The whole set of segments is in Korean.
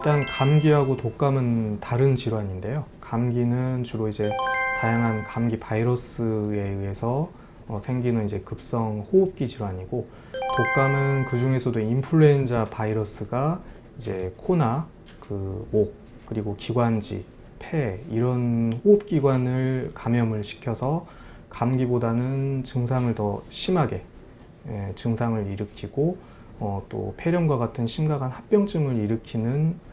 일단 감기하고 독감은 다른 질환인데요. 감기는 주로 이제 다양한 감기 바이러스에 의해서 어, 생기는 이제 급성 호흡기 질환이고 독감은 그 중에서도 인플루엔자 바이러스가 이제 코나 그 목 그리고 기관지, 폐 이런 호흡기관을 감염을 시켜서 감기보다는 증상을 더 심하게 예, 증상을 일으키고 어, 또 폐렴과 같은 심각한 합병증을 일으키는 음,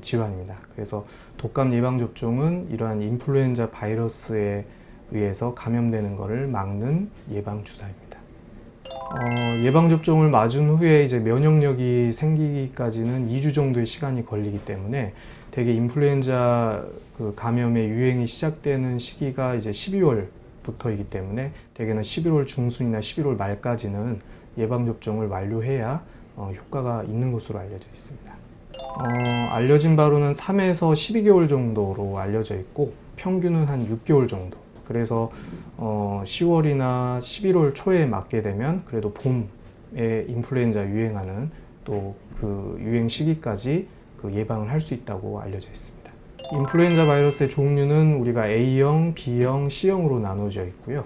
질환입니다. 그래서 독감 예방 접종은 이러한 인플루엔자 바이러스에 의해서 감염되는 것을 막는 예방 주사입니다. 어, 예방 접종을 맞은 후에 이제 면역력이 생기기까지는 2주 정도의 시간이 걸리기 때문에 대개 인플루엔자 그 감염의 유행이 시작되는 시기가 이제 12월부터이기 때문에 대개는 11월 중순이나 11월 말까지는 예방 접종을 완료해야 어, 효과가 있는 것으로 알려져 있습니다. 어, 알려진 바로는 3에서 12개월 정도로 알려져 있고 평균은 한 6개월 정도. 그래서 어, 10월이나 11월 초에 맞게 되면 그래도 봄에 인플루엔자 유행하는 또 그 유행 시기까지 그 예방을 할 수 있다고 알려져 있습니다. 인플루엔자 바이러스의 종류는 우리가 A형, B형, C형으로 나눠져 있고요.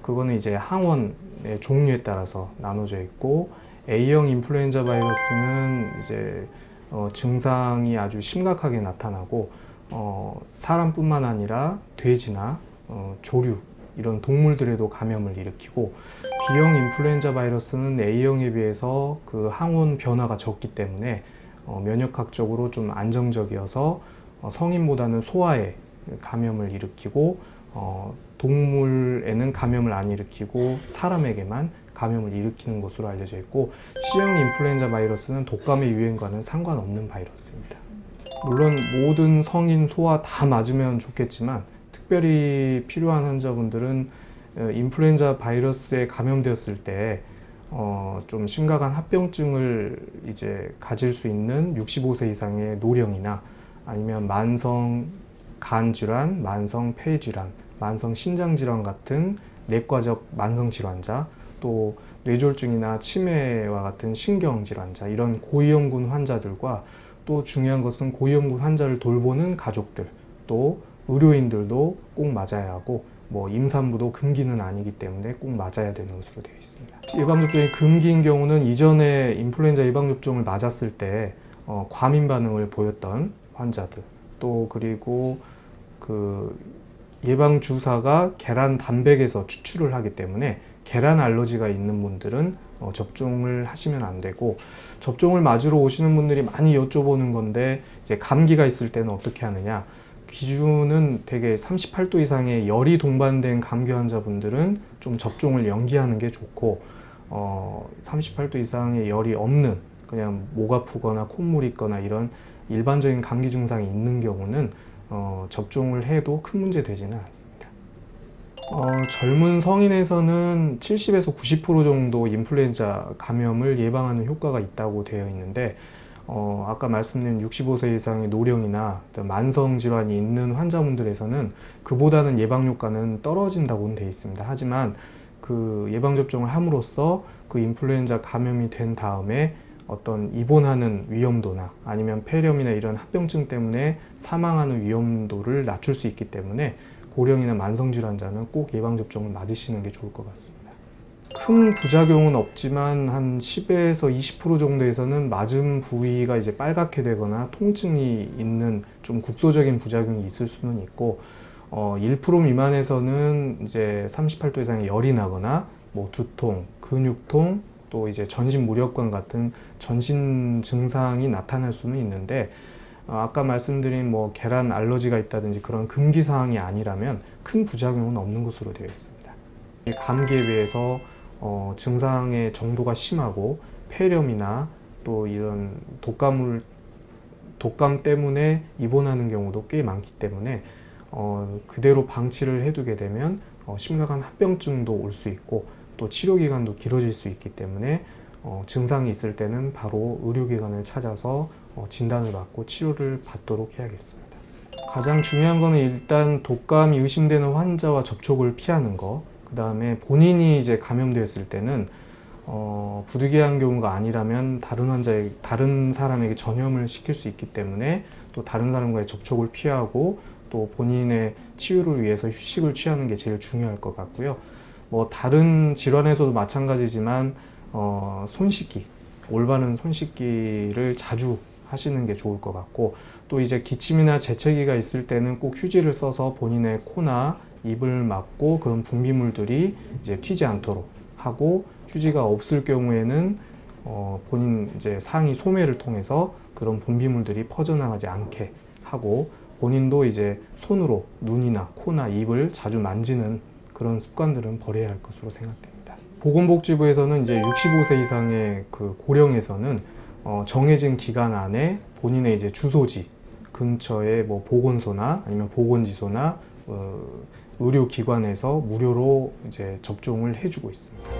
그거는 이제 항원의 종류에 따라서 나눠져 있고 A형 인플루엔자 바이러스는 이제 어, 증상이 아주 심각하게 나타나고 어, 사람뿐만 아니라 돼지나 어, 조류 이런 동물들에도 감염을 일으키고 B형 인플루엔자 바이러스는 A형에 비해서 그 항원 변화가 적기 때문에 어, 면역학적으로 좀 안정적이어서 어, 성인보다는 소아에 감염을 일으키고 어, 동물에는 감염을 안 일으키고 사람에게만 감염을 일으키는 것으로 알려져 있고 C형 인플루엔자 바이러스는 독감의 유행과는 상관없는 바이러스입니다. 물론 모든 성인 소아 다 맞으면 좋겠지만 특별히 필요한 환자분들은 어, 인플루엔자 바이러스에 감염되었을 때 어, 좀 심각한 합병증을 이제 가질 수 있는 65세 이상의 노령이나 아니면 만성 간 질환, 만성 폐 질환, 만성 신장 질환 같은 내과적 만성 질환자, 또 뇌졸중이나 치매와 같은 신경 질환자 이런 고위험군 환자들과 또 중요한 것은 고위험군 환자를 돌보는 가족들, 또 의료인들도 꼭 맞아야 하고 뭐 임산부도 금기는 아니기 때문에 꼭 맞아야 되는 것으로 되어 있습니다. 예방접종이 금기인 경우는 이전에 인플루엔자 예방접종을 맞았을 때 어, 과민 반응을 보였던 환자들 또 그리고 그 예방 주사가 계란 단백에서 추출을 하기 때문에 계란 알러지가 있는 분들은 어, 접종을 하시면 안 되고 접종을 맞으러 오시는 분들이 많이 여쭤보는 건데 이제 감기가 있을 때는 어떻게 하느냐. 기준은 대개 38도 이상의 열이 동반된 감기 환자분들은 좀 접종을 연기하는 게 좋고 어, 38도 이상의 열이 없는 그냥 목 아프거나 콧물 있거나 이런 일반적인 감기 증상이 있는 경우는 어, 접종을 해도 큰 문제 되지는 않습니다. 어, 젊은 성인에서는 70에서 90% 정도 인플루엔자 감염을 예방하는 효과가 있다고 되어 있는데 어, 아까 말씀드린 65세 이상의 노령이나 만성 질환이 있는 환자분들에서는 그보다는 예방 효과는 떨어진다고는 되어 있습니다. 하지만 그 예방 접종을 함으로써 그 인플루엔자 감염이 된 다음에 어떤 입원하는 위험도나 아니면 폐렴이나 이런 합병증 때문에 사망하는 위험도를 낮출 수 있기 때문에 고령이나 만성 질환자는 꼭 예방 접종을 맞으시는 게 좋을 것 같습니다. 큰 부작용은 없지만 한 10에서 20% 정도에서는 맞은 부위가 이제 빨갛게 되거나 통증이 있는 좀 국소적인 부작용이 있을 수는 있고 어, 1% 미만에서는 이제 38도 이상의 열이 나거나 뭐 두통, 근육통, 또 이제 전신 무력감 같은 전신 증상이 나타날 수는 있는데 어, 아까 말씀드린 뭐 계란 알러지가 있다든지 그런 금기 사항이 아니라면 큰 부작용은 없는 것으로 되어 있습니다. 이 감기에 비해서 어, 증상의 정도가 심하고 폐렴이나 또 이런 독감을 독감 때문에 입원하는 경우도 꽤 많기 때문에 어, 그대로 방치를 해두게 되면 어, 심각한 합병증도 올 수 있고 또 치료 기간도 길어질 수 있기 때문에 어, 증상이 있을 때는 바로 의료기관을 찾아서 어, 진단을 받고 치료를 받도록 해야겠습니다. 가장 중요한 거는 일단 독감이 의심되는 환자와 접촉을 피하는 거. 그 다음에 본인이 이제 감염되었을 때는 어, 부득이한 경우가 아니라면 다른 환자에 다른 사람에게 전염을 시킬 수 있기 때문에 또 다른 사람과의 접촉을 피하고 또 본인의 치유를 위해서 휴식을 취하는 게 제일 중요할 것 같고요. 뭐 다른 질환에서도 마찬가지지만 어, 손 씻기, 올바른 손 씻기를 자주 하시는 게 좋을 것 같고 또 이제 기침이나 재채기가 있을 때는 꼭 휴지를 써서 본인의 코나 입을 막고 그런 분비물들이 이제 튀지 않도록 하고 휴지가 없을 경우에는 어, 본인 이제 상의 소매를 통해서 그런 분비물들이 퍼져나가지 않게 하고 본인도 이제 손으로 눈이나 코나 입을 자주 만지는 그런 습관들은 버려야 할 것으로 생각됩니다. 보건복지부에서는 이제 65세 이상의 그 고령에서는 어, 정해진 기간 안에 본인의 이제 주소지 근처에 뭐 보건소나 아니면 보건지소나 어, 의료기관에서 무료로 이제 접종을 해주고 있습니다.